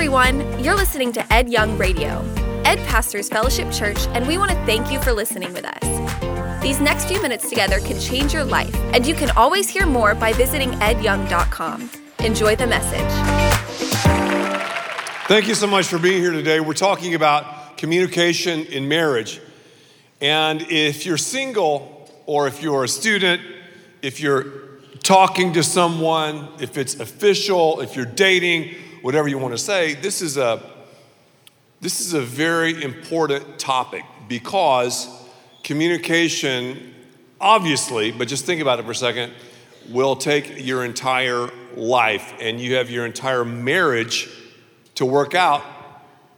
everyone. You're listening to Ed Young Radio. Ed pastors Fellowship Church, and we want to thank you for listening with us. These next few minutes together can change your life, and you can always hear more by visiting edyoung.com. Enjoy the message. Thank you so much for being here today. We're talking about communication in marriage. And if you're single, or if you're a student, if you're talking to someone, if it's official, if you're dating, whatever you want to say, this is a this is a very important topic because communication obviously, but just think about it for a second, will take your entire life and you have your entire marriage to work out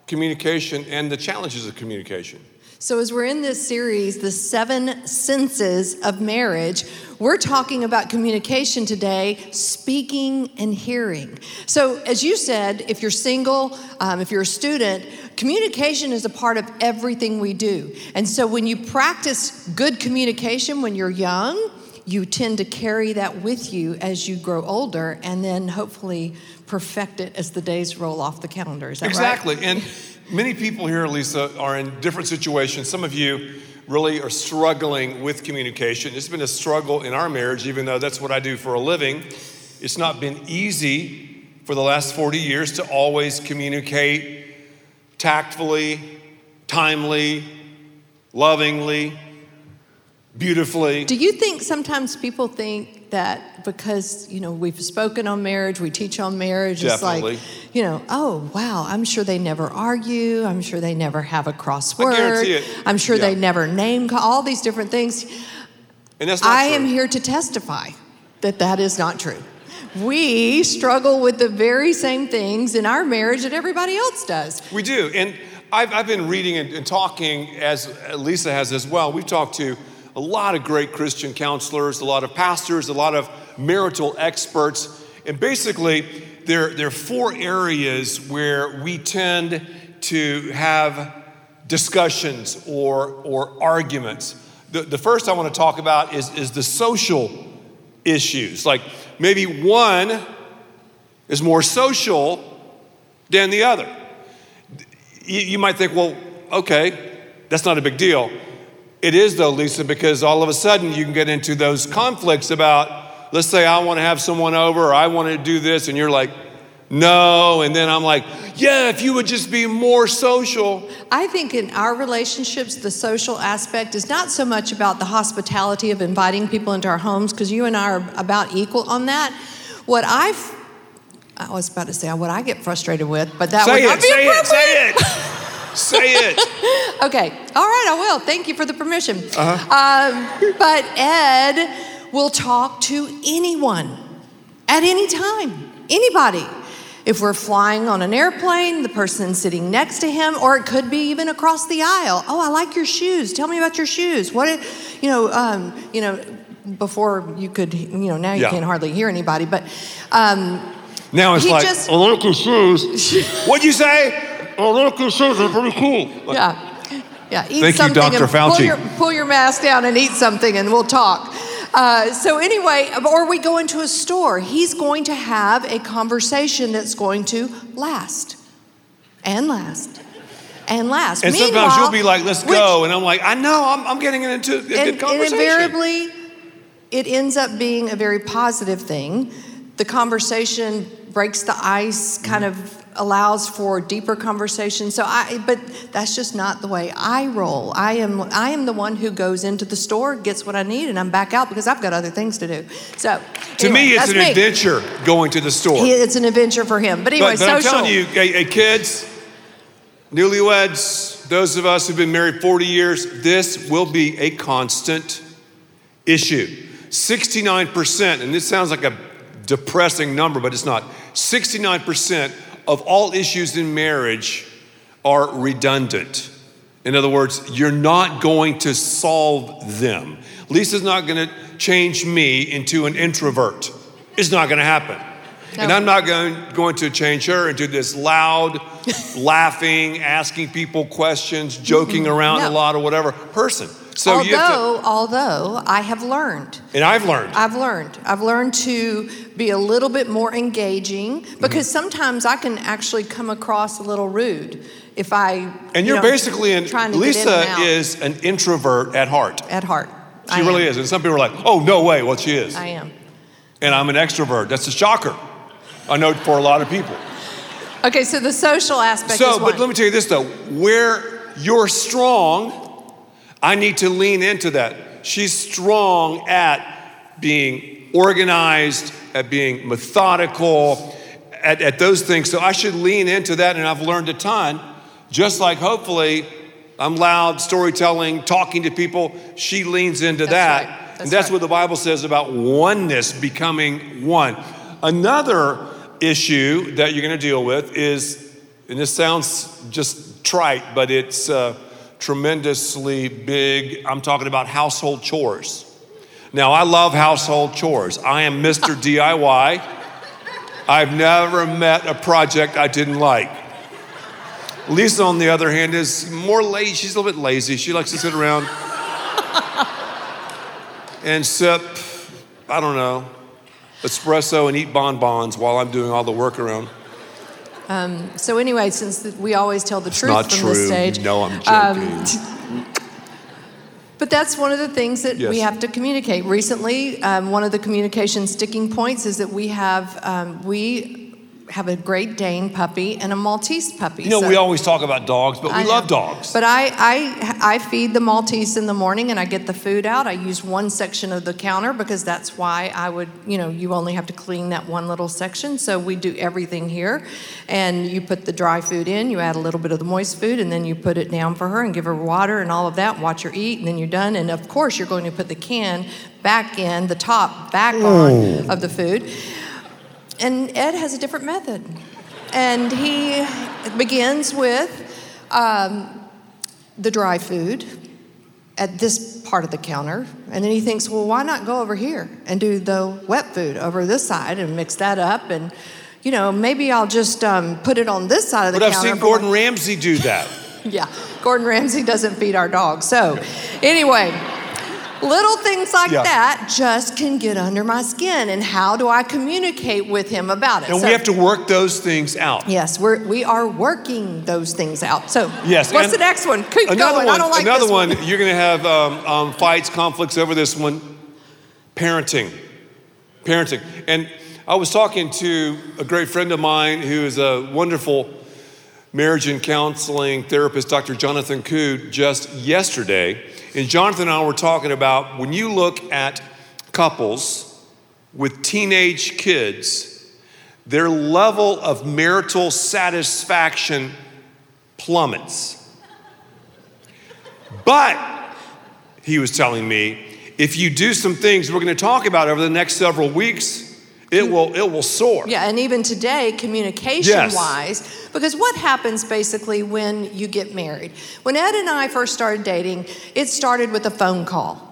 communication and the challenges of communication. So, as we're in this series, The Seven Senses of Marriage, we're talking about communication today, speaking and hearing. So, as you said, if you're single, um, if you're a student, communication is a part of everything we do. And so, when you practice good communication when you're young, you tend to carry that with you as you grow older and then hopefully perfect it as the days roll off the calendar. Is that exactly. right? And many people here, Lisa, are in different situations. Some of you really are struggling with communication. It's been a struggle in our marriage, even though that's what I do for a living. It's not been easy for the last 40 years to always communicate tactfully, timely, lovingly, beautifully. Do you think sometimes people think that because, you know, we've spoken on marriage, we teach on marriage, Definitely. it's like, you know, oh, wow, I'm sure they never argue. I'm sure they never have a crossword. I guarantee it. I'm sure Yeah. they never name call, all these different things. And that's not I true. am here to testify that that is not true. We struggle with the very same things in our marriage that everybody else does. We do. And I've, I've been reading and, and talking, as Lisa has as well. We've talked to a lot of great Christian counselors, a lot of pastors, a lot of marital experts. And basically, there, there are four areas where we tend to have discussions or, or arguments. The, the first I want to talk about is, is the social issues. Like maybe one is more social than the other. You, you might think, well, okay, that's not a big deal. It is, though, Lisa, because all of a sudden you can get into those conflicts about, let's say, I want to have someone over or I want to do this, and you're like, no. And then I'm like, yeah, if you would just be more social. I think in our relationships, the social aspect is not so much about the hospitality of inviting people into our homes, because you and I are about equal on that. What I've, I was about to say what I get frustrated with, but that Say would not it, be say it, appropriate. say it. Say it. Okay, all right, I will. Thank you for the permission. Uh-huh. Um, but Ed will talk to anyone at any time, anybody. If we're flying on an airplane, the person sitting next to him, or it could be even across the aisle. Oh, I like your shoes. Tell me about your shoes. What, it, you know, um, you know, before you could, you know, now you Yeah. can't hardly hear anybody, but um, Now it's He like, just- I like your shoes. What'd you say? I like your shoes. They're pretty cool. Yeah. Yeah. Eat Thank you, something Dr. and Pull your, pull your mask down and eat something and we'll talk. Uh, so, anyway, or we go into a store. He's going to have a conversation that's going to last and last and last. And sometimes you'll be like, let's which- go. And I'm like, I know, I'm, I'm getting into a good and, and invariably, it ends up being a very positive thing. The conversation breaks the ice, kind of allows for deeper conversation. So I, but that's just not the way I roll. I am, I am the one who goes into the store, gets what I need, and I'm back out because I've got other things to do. So to anyway, me, it's an me. adventure going to the store. He- It's an adventure for him. But anyway, but, but I'm social. telling you, hey, hey, kids, newlyweds, those of us who've been married 40 years, this will be a constant issue. 69%, and this sounds like a depressing number, but it's not. 69% of all issues in marriage are redundant. In other words, you're not going to solve them. Lisa's not going to change me into an introvert. It's not going to happen. And I'm not going, going to change her into this loud, laughing, asking people questions, joking around a lot or whatever person. So although, to, although I have learned, and I've learned. I've learned, I've learned to be a little bit more engaging because Mm-hmm. sometimes I can actually come across a little rude if I. and you you're know, basically an trying to Lisa is an introvert at heart. at heart. She I really am. is. And some people are like, oh, no way. Well, she is. I am. And I'm an extrovert. That's a shocker. I know for a lot of people. Okay, so the social aspect So, but let me tell you this though where you're strong, I need to lean into that. She's strong at being organized, at being methodical, at, at those things. So I should lean into that, and I've learned a ton. Just like hopefully I'm loud, storytelling, talking to people, she leans into That's that. right. That's and that's right. what the Bible says about oneness becoming one. Another issue that you're going to deal with is, and this sounds just trite, but it's uh, tremendously big. I'm talking about household chores. Now, I love household chores. I am Mr. DIY. I've never met a project I didn't like. Lisa, on the other hand, is more lazy. She's a little bit lazy. She likes to sit around and sip, I don't know, espresso and eat bonbons while I'm doing all the work around. So anyway, since th- we always tell the truth not from this stage, You know I'm um, joking. but that's one of the things that we have to communicate. Recently, um, one of the communication sticking points is that we have um, we have a Great Dane puppy and a Maltese puppy. you know, So- we always talk about dogs, but we I know. love dogs. But I, I, I feed the Maltese in the morning and I get the food out. I use one section of the counter because that's why I would, you know, you only have to clean that one little section. So we do everything here. And you put the dry food in, you add a little bit of the moist food, and then you put it down for her and give her water and all of that, watch her eat, and then you're done. And of course, you're going to put the can back in, the top back on oh. of the food. And Ed has a different method. And he begins with um, the dry food at this part of the counter. And then he thinks, well, why not go over here and do the wet food over this side and mix that up? And, you know, maybe I'll just um, put it on this side of the counter. but I've seen Gordon Ramsay do that. yeah, Gordon Ramsay doesn't feed our dogs. So, anyway, little things like Yeah. that just can get under my skin. And how do I communicate with him about it? And So- we have to work those things out. Yes, we're, we are working those things out. So, Yes, what's and the next one? Keep Another going. one, I don't like another this one, you're going to have um, um, fights, conflicts over this one. Parenting. Parenting. And I was talking to a great friend of mine who is a wonderful marriage and counseling therapist, Dr. Jonathan Cood, just yesterday. And Jonathan and I were talking about when you look at couples with teenage kids, their level of marital satisfaction plummets. But he was telling me, if you do some things we're going to talk about over the next several weeks, it will it will soar. Yeah, and even today, communication Yes. wise, because what happens basically when you get married? When Ed and I first started dating, it started with a phone call.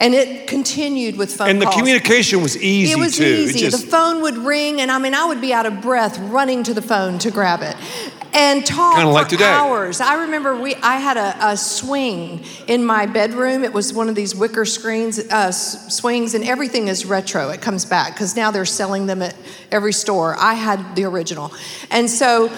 And it continued with phone calls. And the communication was easy It was too. It easy. just- the phone would ring, and I mean, I would be out of breath running to the phone to grab it and talk Kinda for like today. hours. I remember we, I had a, a swing in my bedroom. It was one of these wicker screens, uh, swings, and everything is retro. It comes back because now they're selling them at every store. I had the original, and so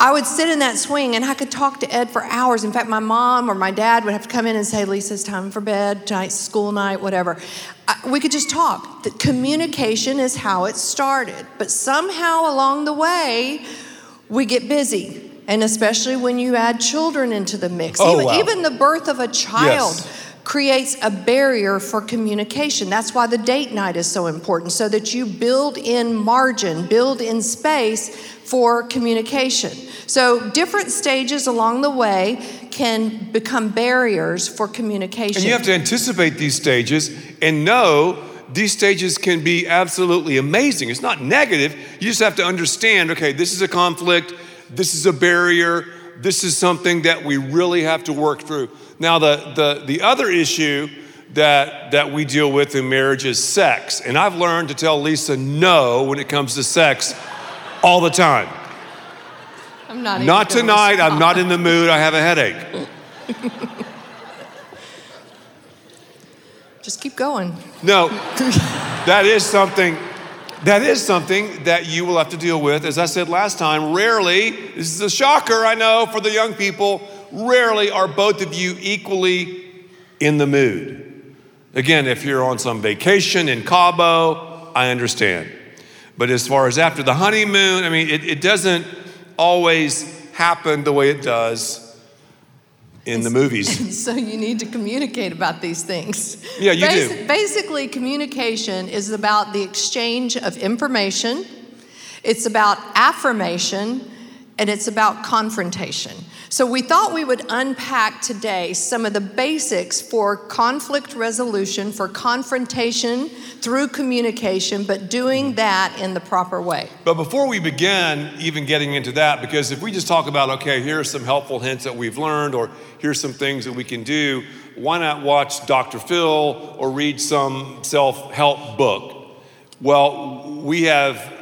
I would sit in that swing and I could talk to Ed for hours. In fact, my mom or my dad would have to come in and say, Lisa, it's time for bed, tonight's school night, whatever. We could just talk. The communication is how it started. But somehow along the way, we get busy. And especially when you add children into the mix. Oh, even, wow. even the birth of a child Yes. creates a barrier for communication. That's why the date night is so important, so that you build in margin, build in space for communication. So, different stages along the way can become barriers for communication. And you have to anticipate these stages and know these stages can be absolutely amazing. It's not negative. You just have to understand okay, this is a conflict, this is a barrier, this is something that we really have to work through. Now, the, the, the other issue that, that we deal with in marriage is sex. And I've learned to tell Lisa no when it comes to sex all the time. I'm not, Not tonight, I'm not in the mood, I have a headache. Just keep going. No, that is something. That is something that you will have to deal with. As I said last time, rarely, this is a shocker, I know, for the young people, rarely are both of you equally in the mood. Again, if you're on some vacation in Cabo, I understand. But as far as after the honeymoon, I mean, it, it doesn't always happen the way it does in the movies. So you need to communicate about these things. Yeah, you do. Basically, communication is about the exchange of information, it's about affirmation, and it's about confrontation. So we thought we would unpack today some of the basics for conflict resolution, for confrontation through communication, but doing mm-hmm. that in the proper way. But before we begin even getting into that, because if we just talk about, okay, here are some helpful hints that we've learned, or here's some things that we can do, why not watch Dr. Phil or read some self help book? Well, we have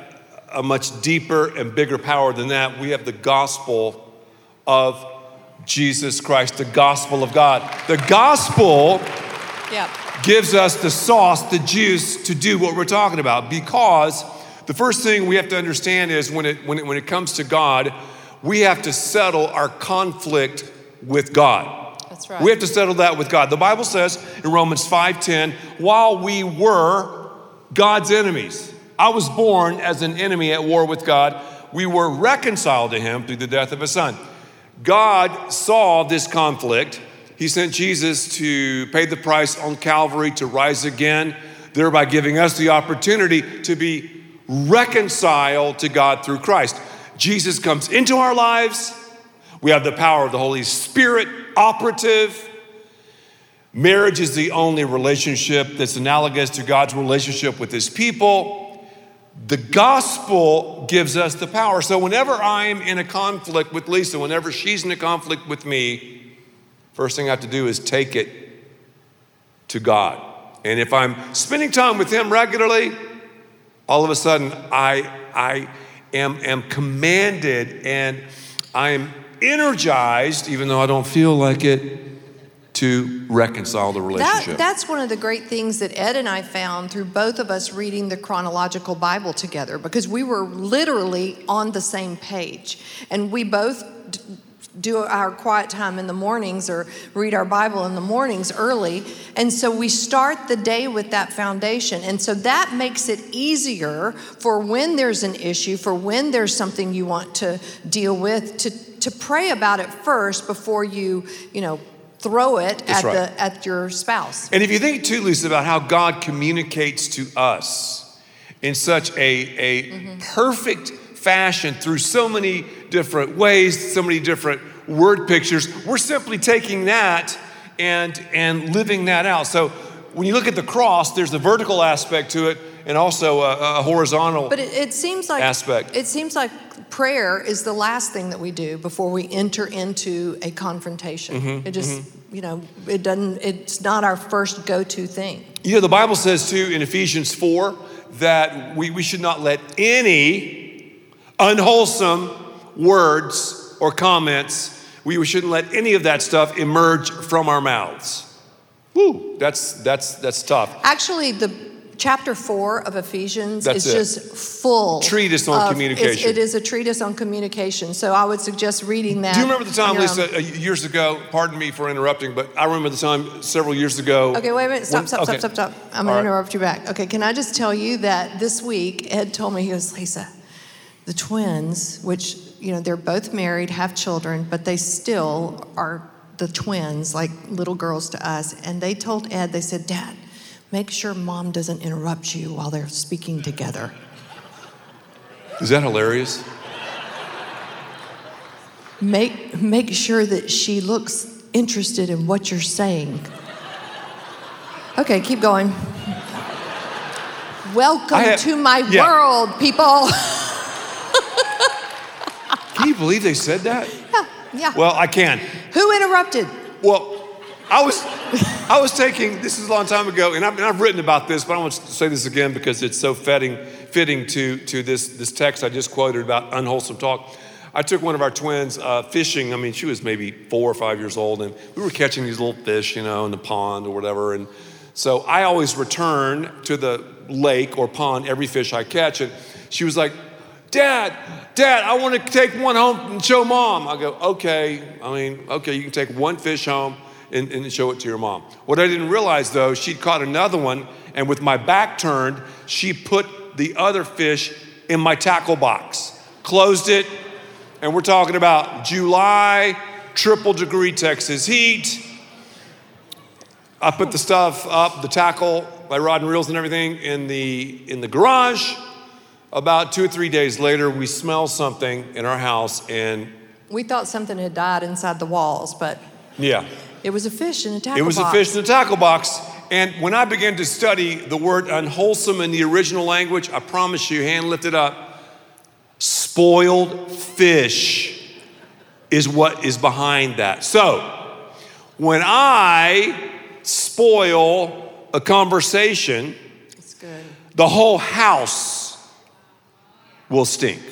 a much deeper and bigger power than that. We have the gospel of Jesus Christ, the gospel of God. The gospel Yep. gives us the sauce, the juice to do what we're talking about. Because the first thing we have to understand is when it, when it, when it comes to God, we have to settle our conflict with God. That's right. We have to settle that with God. The Bible says in Romans 5:10, while we were God's enemies, I was born as an enemy at war with God. We were reconciled to him through the death of his son. God saw this conflict. He sent Jesus to pay the price on Calvary to rise again, thereby giving us the opportunity to be reconciled to God through Christ. Jesus comes into our lives. We have the power of the Holy Spirit operative. Marriage is the only relationship that's analogous to God's relationship with his people. The gospel gives us the power. So, whenever I'm in a conflict with Lisa, whenever she's in a conflict with me, first thing I have to do is take it to God. And if I'm spending time with Him regularly, all of a sudden I, I am, am commanded and I am energized, even though I don't feel like it, to reconcile the That, relationship. that's one of the great things that Ed and I found through both of us reading the chronological Bible together because we were literally on the same page. And we both d- do our quiet time in the mornings or read our Bible in the mornings early. And so we start the day with that foundation. And so that makes it easier for when there's an issue, for when there's something you want to deal with, to, to pray about it first before you, you know, throw it That's at right. the at your spouse. And if you think too, Lisa, about how God communicates to us in such a, a mm-hmm. perfect fashion through so many different ways, so many different word pictures, we're simply taking that and, and living that out. So when you look at the cross, there's a vertical aspect to it and also a, a horizontal. But it, it seems like Aspect. It seems like prayer is the last thing that we do before we enter into a confrontation. Mm-hmm, it just, you know, it doesn't. It's not our first go-to thing. You know, the Bible says too in Ephesians 4 that we, we should not let any unwholesome words or comments, we shouldn't let any of that stuff emerge from our mouths. Woo, that's, that's, that's tough. Actually, the chapter four of Ephesians That's is it. just full Treatise on of- communication. it's- a treatise on communication. So I would suggest reading that. Do you remember the time, on your own. Lisa, uh, years ago? Pardon me for interrupting, but I remember the time several years ago. Okay, wait a minute. Stop, when- stop, okay. stop, stop, stop. I'm going right. to interrupt you back. Okay, can I just tell you that this week, Ed told me, he goes, Lisa, the twins, which, you know, they're both married, have children, but they still are the twins, like little girls to us. And they told Ed, they said, Dad, make sure mom doesn't interrupt you while they're speaking together. Is that hilarious? Make, make sure that she looks interested in what you're saying. Okay, keep going. Welcome have- to my yeah. world, people. Can you believe they said that? yeah, yeah. Well, I can. Who interrupted? Well, I was, I was taking, this is a long time ago, and I've, and I've written about this, but I want to say this again because it's so fitting, fitting to, to this, this text I just quoted about unwholesome talk. I took one of our twins uh, fishing. I mean, she was maybe four or five years old, and we were catching these little fish, you know, in the pond or whatever. And So I always return to the lake or pond every fish I catch. And she was like, Dad, Dad, I want to take one home and show mom. I go, okay. I mean, okay, you can take one fish home and, and show it to your mom. What I didn't realize though, she'd caught another one, and with my back turned, she put the other fish in my tackle box, closed it, and we're talking about July, triple degree Texas heat. I put the stuff up, the tackle, my rod and reels and everything in the in the garage. About two or three days later, we smell something in our house, and We thought something had died inside the walls, but yeah, it was a fish in a tackle box. it was box. a fish in the tackle box. And when I began to study the word unwholesome in the original language, I promise you, hand lifted up, spoiled fish is what is behind that. So, when I spoil a conversation, It's good. the whole house will stink.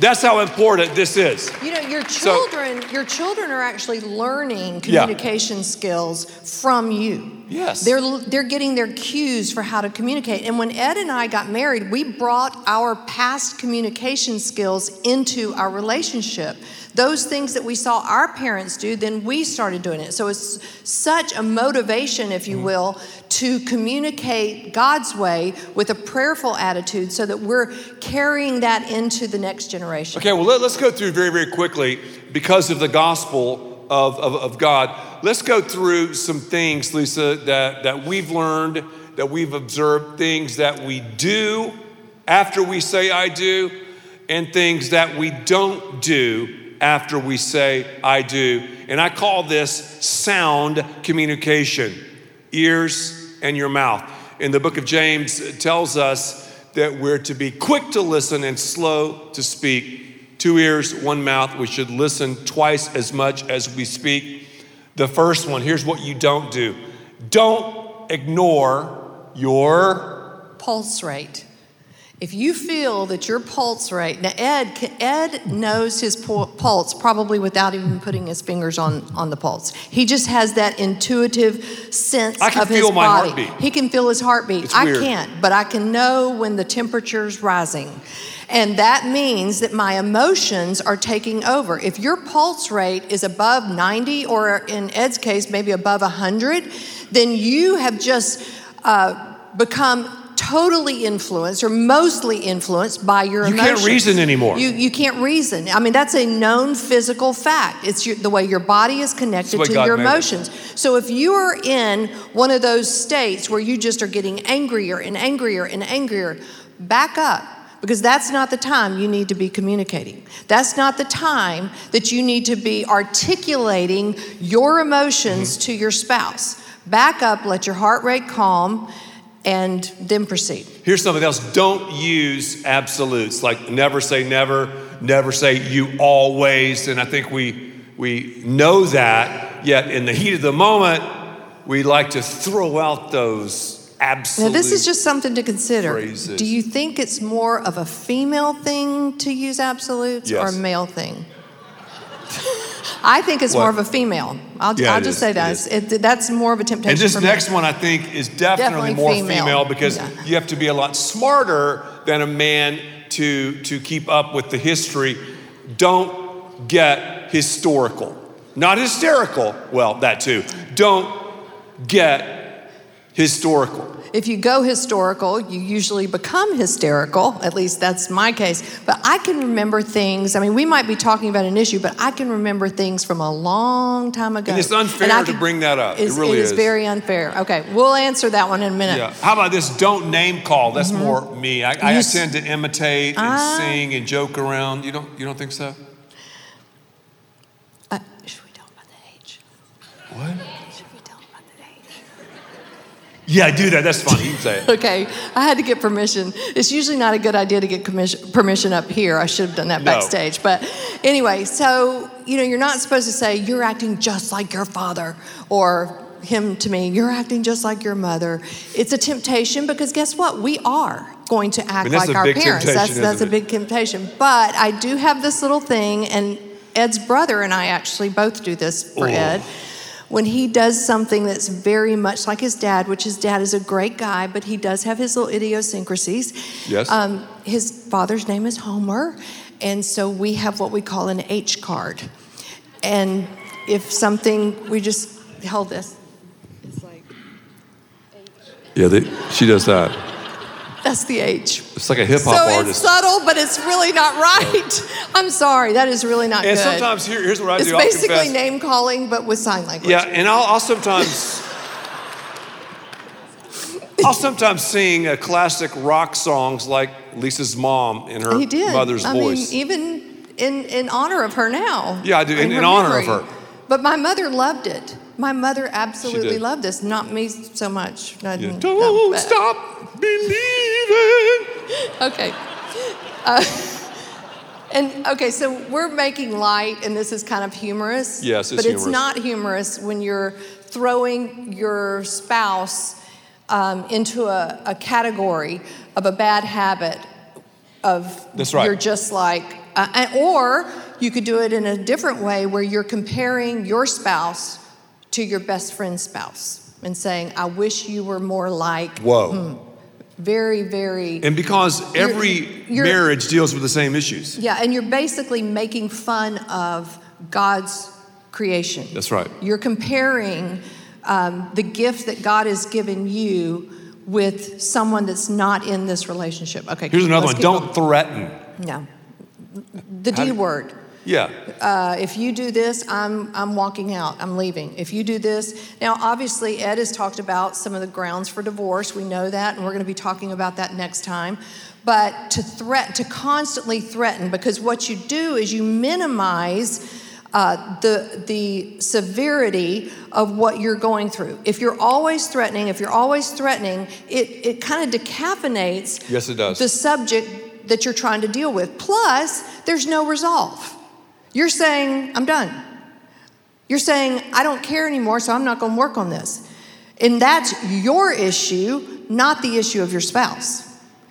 That's how important this is. You know, your So- children, your children are actually learning Yeah. communication skills from you. Yes. They're they're getting their cues for how to communicate. And when Ed and I got married, we brought our past communication skills into our relationship. Those things that we saw our parents do, then we started doing it. So it's such a motivation, if you Mm-hmm. will, to communicate God's way with a prayerful attitude so that we're carrying that into the next generation. Okay, well, let, us go through very, very quickly because of the gospel of, of, of God. Let's go through some things, Lisa, that, that we've learned, that we've observed, things that we do after we say I do, and things that we don't do after we say I do. And I call this sound communication ears and your mouth. In the book of James, tells us that we're to be quick to listen and slow to speak. Two ears, one mouth. We should listen twice as much as we speak. The first one here's what you don't do don't ignore your. pulse rate. If you feel that your pulse rate, now Ed, Ed knows his pulse probably without even putting his fingers on, on the pulse. He just has that intuitive sense I can of his feel my body. heartbeat. He can feel his heartbeat. It's I weird. can't, but I can know when the temperature's rising. And that means that my emotions are taking over. If your pulse rate is above 90, or in Ed's case, maybe above 100, then you have just uh, become totally influenced or mostly influenced by your emotions. You can't reason anymore. You, you can't reason. I mean, that's a known physical fact. It's your, the way your body is connected to God your made it. emotions. So if you are in one of those states where you just are getting angrier and angrier and angrier, back up. Because that's not the time you need to be communicating. That's not the time that you need to be articulating your emotions Mm-hmm. to your spouse. Back up, let your heart rate calm, and then proceed. Here's something else don't use absolutes like never say never, never say you always. And I think we, we know that, yet in the heat of the moment, we like to throw out those absolutes. Now, this is just something to consider. phrases. Do you think it's more of a female thing to use absolutes or a male thing? I think it's What? more of a female. I'll, Yeah, I'll just is, say it that. is. It, that's more of a temptation. And this for me. next one, I think, is definitely, Definitely more female. female, because Yeah. you have to be a lot smarter than a man to, to keep up with the history. Don't get historical. Not hysterical, well, that too. Don't get historical. If you go historical, you usually become hysterical. At least that's my case. But I can remember things. I mean, we might be talking about an issue, but I can remember things from a long time ago. And it's unfair I to bring that up. It really It is is. very unfair. Okay, we'll answer that one in a minute. Yeah. How about this? Don't name call. That's more me. I, I Mm-hmm. Tend to imitate and Ah. sing and joke around. You don't. You don't think so? Uh, should we tell about the age? What? Should we tell about the age? Yeah, I do that. That's funny. You can say it. Okay, I had to get permission. It's usually not a good idea to get commission, permission up here. I should have done that No. backstage. But anyway, so, you know, you're not supposed to say, you're acting just like your father, or him to me, you're acting just like your mother. It's a temptation because guess what? We are going to act like our parents. That's, that's a big temptation. But I do have this little thing, and Ed's brother and I actually both do this for Oh. Ed. When he does something that's very much like his dad, which his dad is a great guy, but he does have his little idiosyncrasies. Yes. Um, his father's name is Homer, and so we have what we call an H card. And if something, we just held this. It's like, H. Yeah, they, she does that. That's the H. It's like a hip hop So hop it's subtle, but it's really not right. I'm sorry, that is really not and good. And sometimes here, here's what I it's do. I'll basically name calling, but with sign language. Yeah, and I'll, I'll sometimes. I'll sometimes sing uh, classic rock songs like Lisa's mom in her he did. mother's I voice. mean, even in, in honor of her now. Yeah, I do, in- her in honor of her. But my mother loved it. My mother absolutely loved this. Not me so much. I Yeah. Don't no, stop believing. Okay. Uh, and okay, so we're making light, and this is kind of humorous. Yes, it's but it's humorous. not humorous when you're throwing your spouse um, into a, a category of a bad habit of That's right. you're just like, uh, and- or you could do it in a different way where you're comparing your spouse to your best friend's spouse and saying, "I wish you were more like." Whoa. Very, very. And because every you're- marriage deals with the same issues. Yeah, and you're basically making fun of God's creation. That's right. You're comparing um, the gift that God has given you with someone that's not in this relationship. Okay. Here's another one. Don't threaten. going. No. The How D do- word. Yeah. Uh, if you do this, I'm, I'm walking out, I'm leaving. If you do this, now obviously Ed has talked about some of the grounds for divorce. We know that, and we're going to be talking about that next time. But to threat, to constantly threaten, because what you do is you minimize uh, the, the severity of what you're going through. If you're always threatening, if you're always threatening, it, it kind of decaffeinates Yes, it does. the subject that you're trying to deal with. Plus, there's no resolve. You're saying, I'm done. You're saying, I don't care anymore, so I'm not going to work on this. And that's your issue, not the issue of your spouse.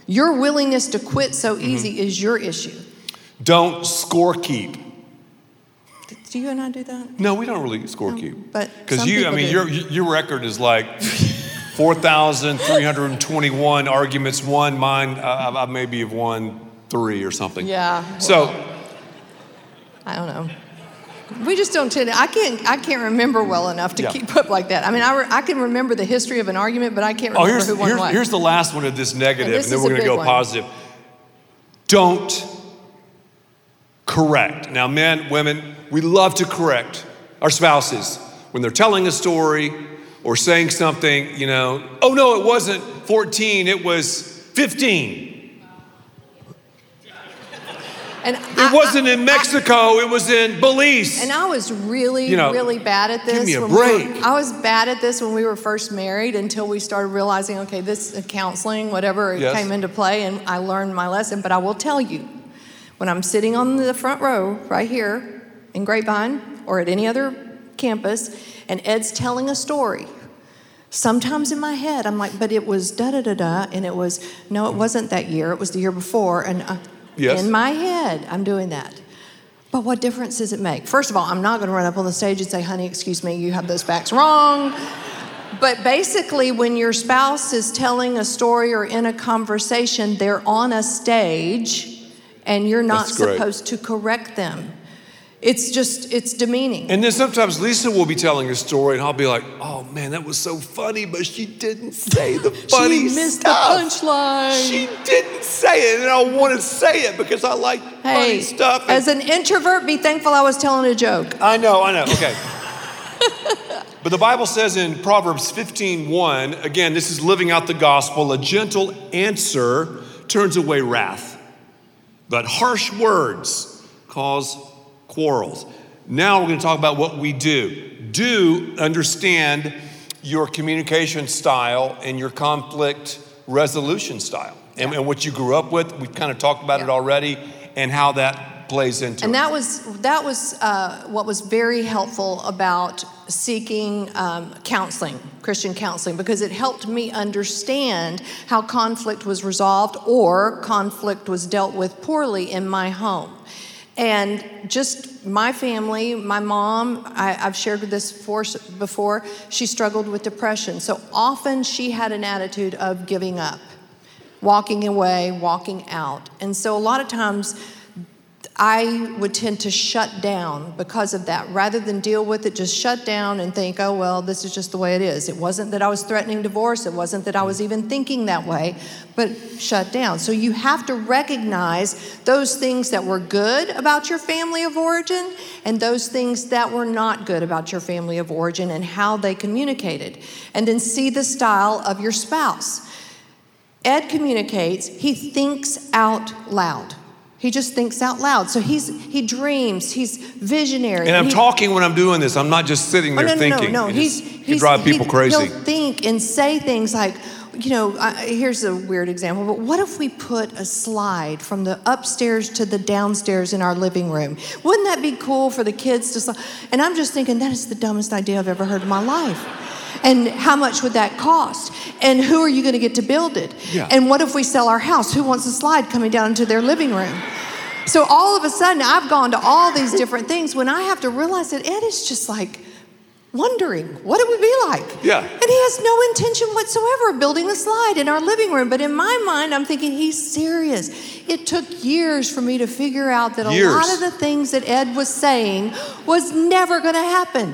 Your willingness to quit so Mm-hmm. easy is your issue. Don't score keep. Do you and I do that? No, we don't really score keep. but because you, I mean, do. your your record is like four thousand three hundred twenty-one arguments won. Mine, uh, I maybe have won three or something. Yeah. So I don't know. We just don't tend to, I can't, I can't remember well enough to Yeah. keep up like that. I mean, I, re- I can remember the history of an argument, but I can't Oh, remember here's, who won here's, what. here's the last one of this negative, And and, then we're going to go one. positive. Don't correct. Now, men, women, we love to correct our spouses when they're telling a story or saying something, you know, oh no, it wasn't 14, it was 15. And It wasn't in Mexico, it was in Belize. And I was really, You know, really bad at this. give me a when we were- break. I was bad at this when we were first married until we started realizing, okay, this counseling, whatever, it Yes. came into play, and I learned my lesson. But I will tell you, when I'm sitting on the front row right here in Grapevine or at any other campus, and Ed's telling a story. Sometimes in my head, I'm like, but it was da da da da, and it was, no, it wasn't that year, it was the year before. And uh, Yes. in my head, I'm doing that. But what difference does it make? First of all, I'm not going to run up on the stage and say, honey, excuse me, you have those facts wrong. But basically, when your spouse is telling a story or in a conversation, they're on a stage and you're not supposed to correct them. It's just, it's demeaning. And then sometimes Lisa will be telling a story, and I'll be like, "Oh man, that was so funny," but she didn't say the funny she missed stuff. the punchline. She didn't say it, and I want to say it because I like funny stuff. and- as an introvert, be thankful I was telling a joke. I know, I know. Okay. but the Bible says in Proverbs 15:1, again, this is living out the gospel, a gentle answer turns away wrath. But harsh words cause quarrels. Now we're going to talk about what we do. Do understand your communication style and your conflict resolution style and, and what you grew up with. We've kind of talked about it already and how that plays into And it. that was that was uh, what was very helpful about seeking um, counseling, Christian counseling, because it helped me understand how conflict was resolved or conflict was dealt with poorly in my home. And just my family, my mom, I, have shared this before, she struggled with depression. So often she had an attitude of giving up, walking away, walking out. And so a lot of times, I would tend to shut down because of that. Rather than deal with it, just shut down and think, oh, well, this is just the way it is. It wasn't that I was threatening divorce, it wasn't that I was even thinking that way, but shut down. So you have to recognize those things that were good about your family of origin and those things that were not good about your family of origin and how they communicated. And then see the style of your spouse. Ed communicates, he thinks out loud. He just thinks out loud. So he's he dreams. He's visionary. And I'm he, talking when I'm doing this. I'm not just sitting oh, there oh, no, no, thinking. No, no, no. He's, he's drive people he, crazy. He'll think and say things like, you know, here's a weird example, but what if we put a slide from the upstairs to the downstairs in our living room? Wouldn't that be cool for the kids to? Slide? And I'm just thinking that is the dumbest idea I've ever heard in my life. And how much would that cost? And who are you going to get to build it? Yeah. And what if we sell our house? Who wants a slide coming down into their living room? So all of a sudden, I've gone to all these different things when I have to realize that it is just like wondering what it would be like. Yeah. And he has no intention whatsoever of building a slide in our living room. But in my mind, I'm thinking he's serious. It took years for me to figure out that years. a lot of the things that Ed was saying was never going to happen.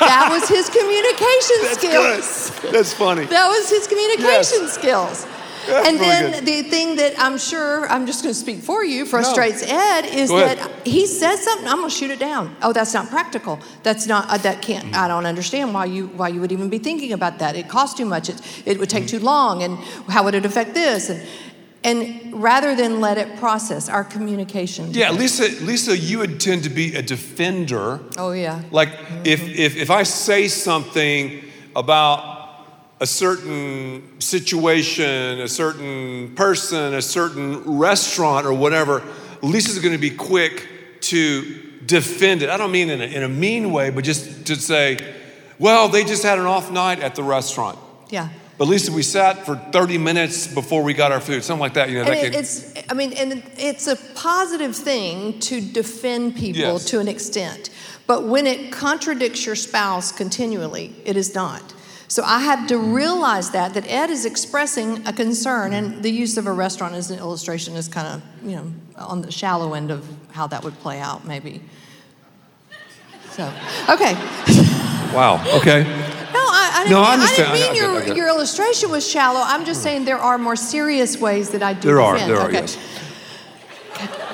That was his communication That's skills. Good. That's funny. That was his communication yes. skills. That's and then the thing that I'm sure, I'm just going to speak for you, frustrates no. Ed is that he says something, I'm going to shoot it down. Oh, that's not practical. That's not, uh, that can't, Mm-hmm. I don't understand why you, why you would even be thinking about that. It costs too much. It, it would take Mm-hmm. too long. And how would it affect this? And, and rather than let it process our communication. Yeah, Lisa, Lisa, you would tend to be a defender. Oh, yeah. Like if, if, if I say something about a certain situation, a certain person, a certain restaurant, or whatever, Lisa's going to be quick to defend it. I don't mean in a, in a mean way, but just to say, well, they just had an off night at the restaurant. Yeah. But Lisa, we sat for 30 minutes before we got our food, something like that. You know, that it, it's, I mean, and it's a positive thing to defend people Yes. to an extent. But when it contradicts your spouse continually, it is not. So I had to realize that, that Ed is expressing a concern, and the use of a restaurant as an illustration is kind of, you know, on the shallow end of how that would play out, maybe. So, okay. wow, okay. No, I, I didn't, No, I mean, I understand. didn't I- mean I get- your, I get your illustration was shallow. I'm just hmm. saying there are more serious ways that I do There are, defend. there are, okay. yes.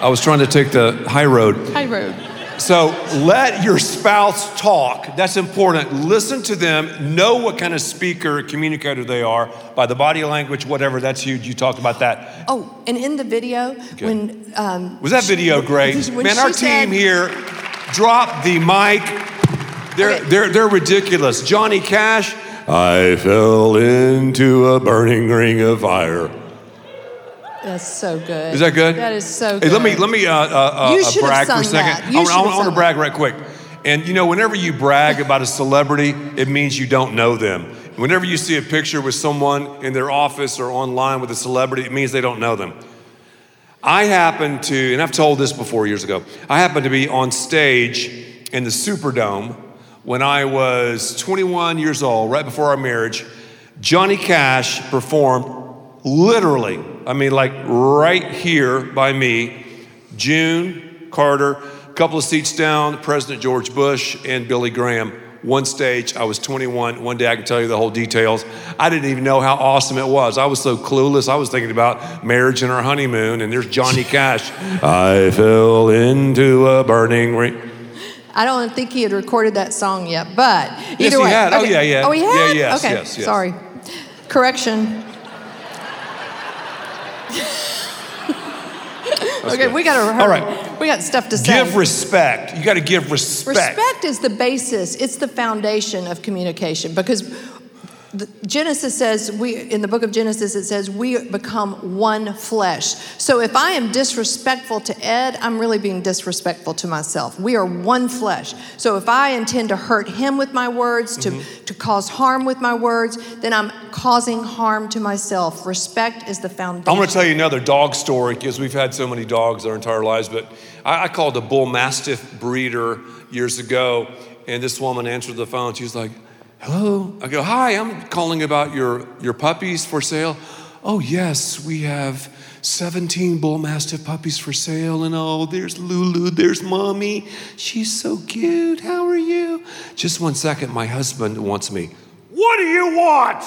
I was trying to take the high road. High road. So let your spouse talk. That's important. Listen to them. Know what kind of speaker, communicator they are by the body language, whatever. That's huge. You talked about that. Oh, and in the video, when um, Was that video great? Man, she our said- team here dropped the mic. They're, Okay. they're, they're ridiculous. Johnny Cash, I fell into a burning ring of fire. That's so good. Is that good? That is so Hey, good. let me let me uh, uh, You uh, should have brag for a second. You I, I, want to brag right quick. And you know, whenever you brag about a celebrity, it means you don't know them. Whenever you see a picture with someone in their office or online with a celebrity, it means they don't know them. I happened to, and I've told this before years ago, I happened to be on stage in the Superdome when I was 21 years old, right before our marriage. Johnny Cash performed literally, I mean, like right here by me, June Carter, a couple of seats down, President George Bush and Billy Graham. One stage, I was 21. One day I can tell you the whole details. I didn't even know how awesome it was. I was so clueless. I was thinking about marriage and our honeymoon, and there's Johnny Cash. I fell into a burning ring. I don't think he had recorded that song yet, but either he way. had. Oh, yeah, yeah. Oh, he Yeah, yes, okay. yes, yes. Sorry. Correction. Okay, good. we got to. All right. We got stuff to say. Give respect. You got to give respect. Respect is the basis, it's the foundation of communication because Genesis says we in the book of Genesis it says we become one flesh. So if I am disrespectful to Ed, I'm really being disrespectful to myself. We are one flesh. So if I intend to hurt him with my words, to mm-hmm. to cause harm with my words, then I'm causing harm to myself. Respect is the foundation. I'm going to tell you another dog story because we've had so many dogs our entire lives. But I, I called a bull mastiff breeder years ago, and this woman answered the phone. She's like Hello? I go, Hi, I'm calling about your, your puppies for sale. Oh, yes, we have 17 bull mastiff puppies for sale. And oh, there's Lulu, there's mommy. She's so cute. How are you? Just one second, my husband wants me. What do you want?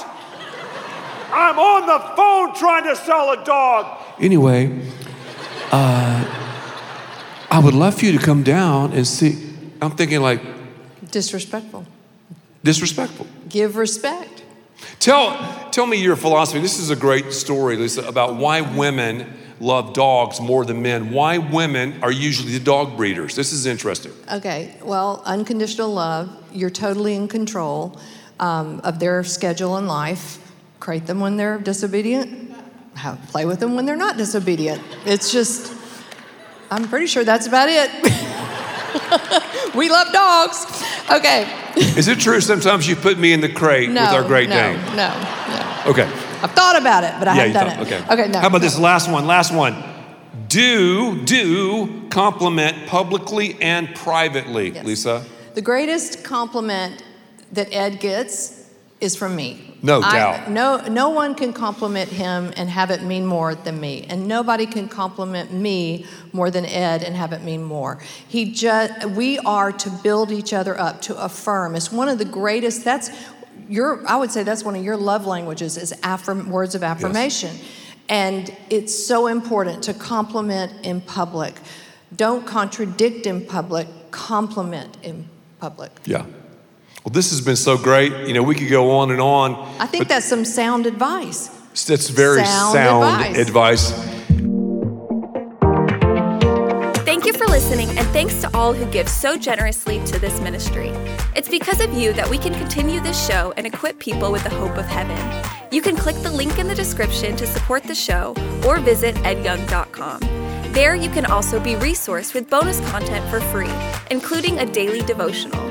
I'm on the phone trying to sell a dog. Anyway, uh, I would love for you to come down and see. I'm thinking, like, disrespectful. Disrespectful. Give respect. Tell, tell me your philosophy. This is a great story, Lisa, about why women love dogs more than men. Why women are usually the dog breeders. This is interesting. Okay, well, unconditional love, you're totally in control um, of their schedule in life. Crate them when they're disobedient, play with them when they're not disobedient. It's just, I'm pretty sure that's about it. we love dogs. Okay. Is it true sometimes you put me in the crate no, with our Great no, Dane? No, no. Okay. I've thought about it, but I yeah, haven't done thought, it. Okay. Okay, no. How about no. this last one? Last one. Do, do compliment publicly and privately, yes. Lisa. The greatest compliment that Ed gets is from me. No doubt. No, no one can compliment him and have it mean more than me, and nobody can compliment me more than Ed and have it mean more. He just, we are to build each other up, to affirm. It's one of the greatest. That's your. I would say that's one of your love languages is affirm, words of affirmation, yes. and it's so important to compliment in public. Don't contradict in public. Compliment in public. Yeah. Well, this has been so great. You know, we could go on and on. I think that's some sound advice. That's very sound, sound advice. advice. Thank you for listening, and thanks to all who give so generously to this ministry. It's because of you that we can continue this show and equip people with the hope of heaven. You can click the link in the description to support the show or visit edyoung.com. There, you can also be resourced with bonus content for free, including a daily devotional.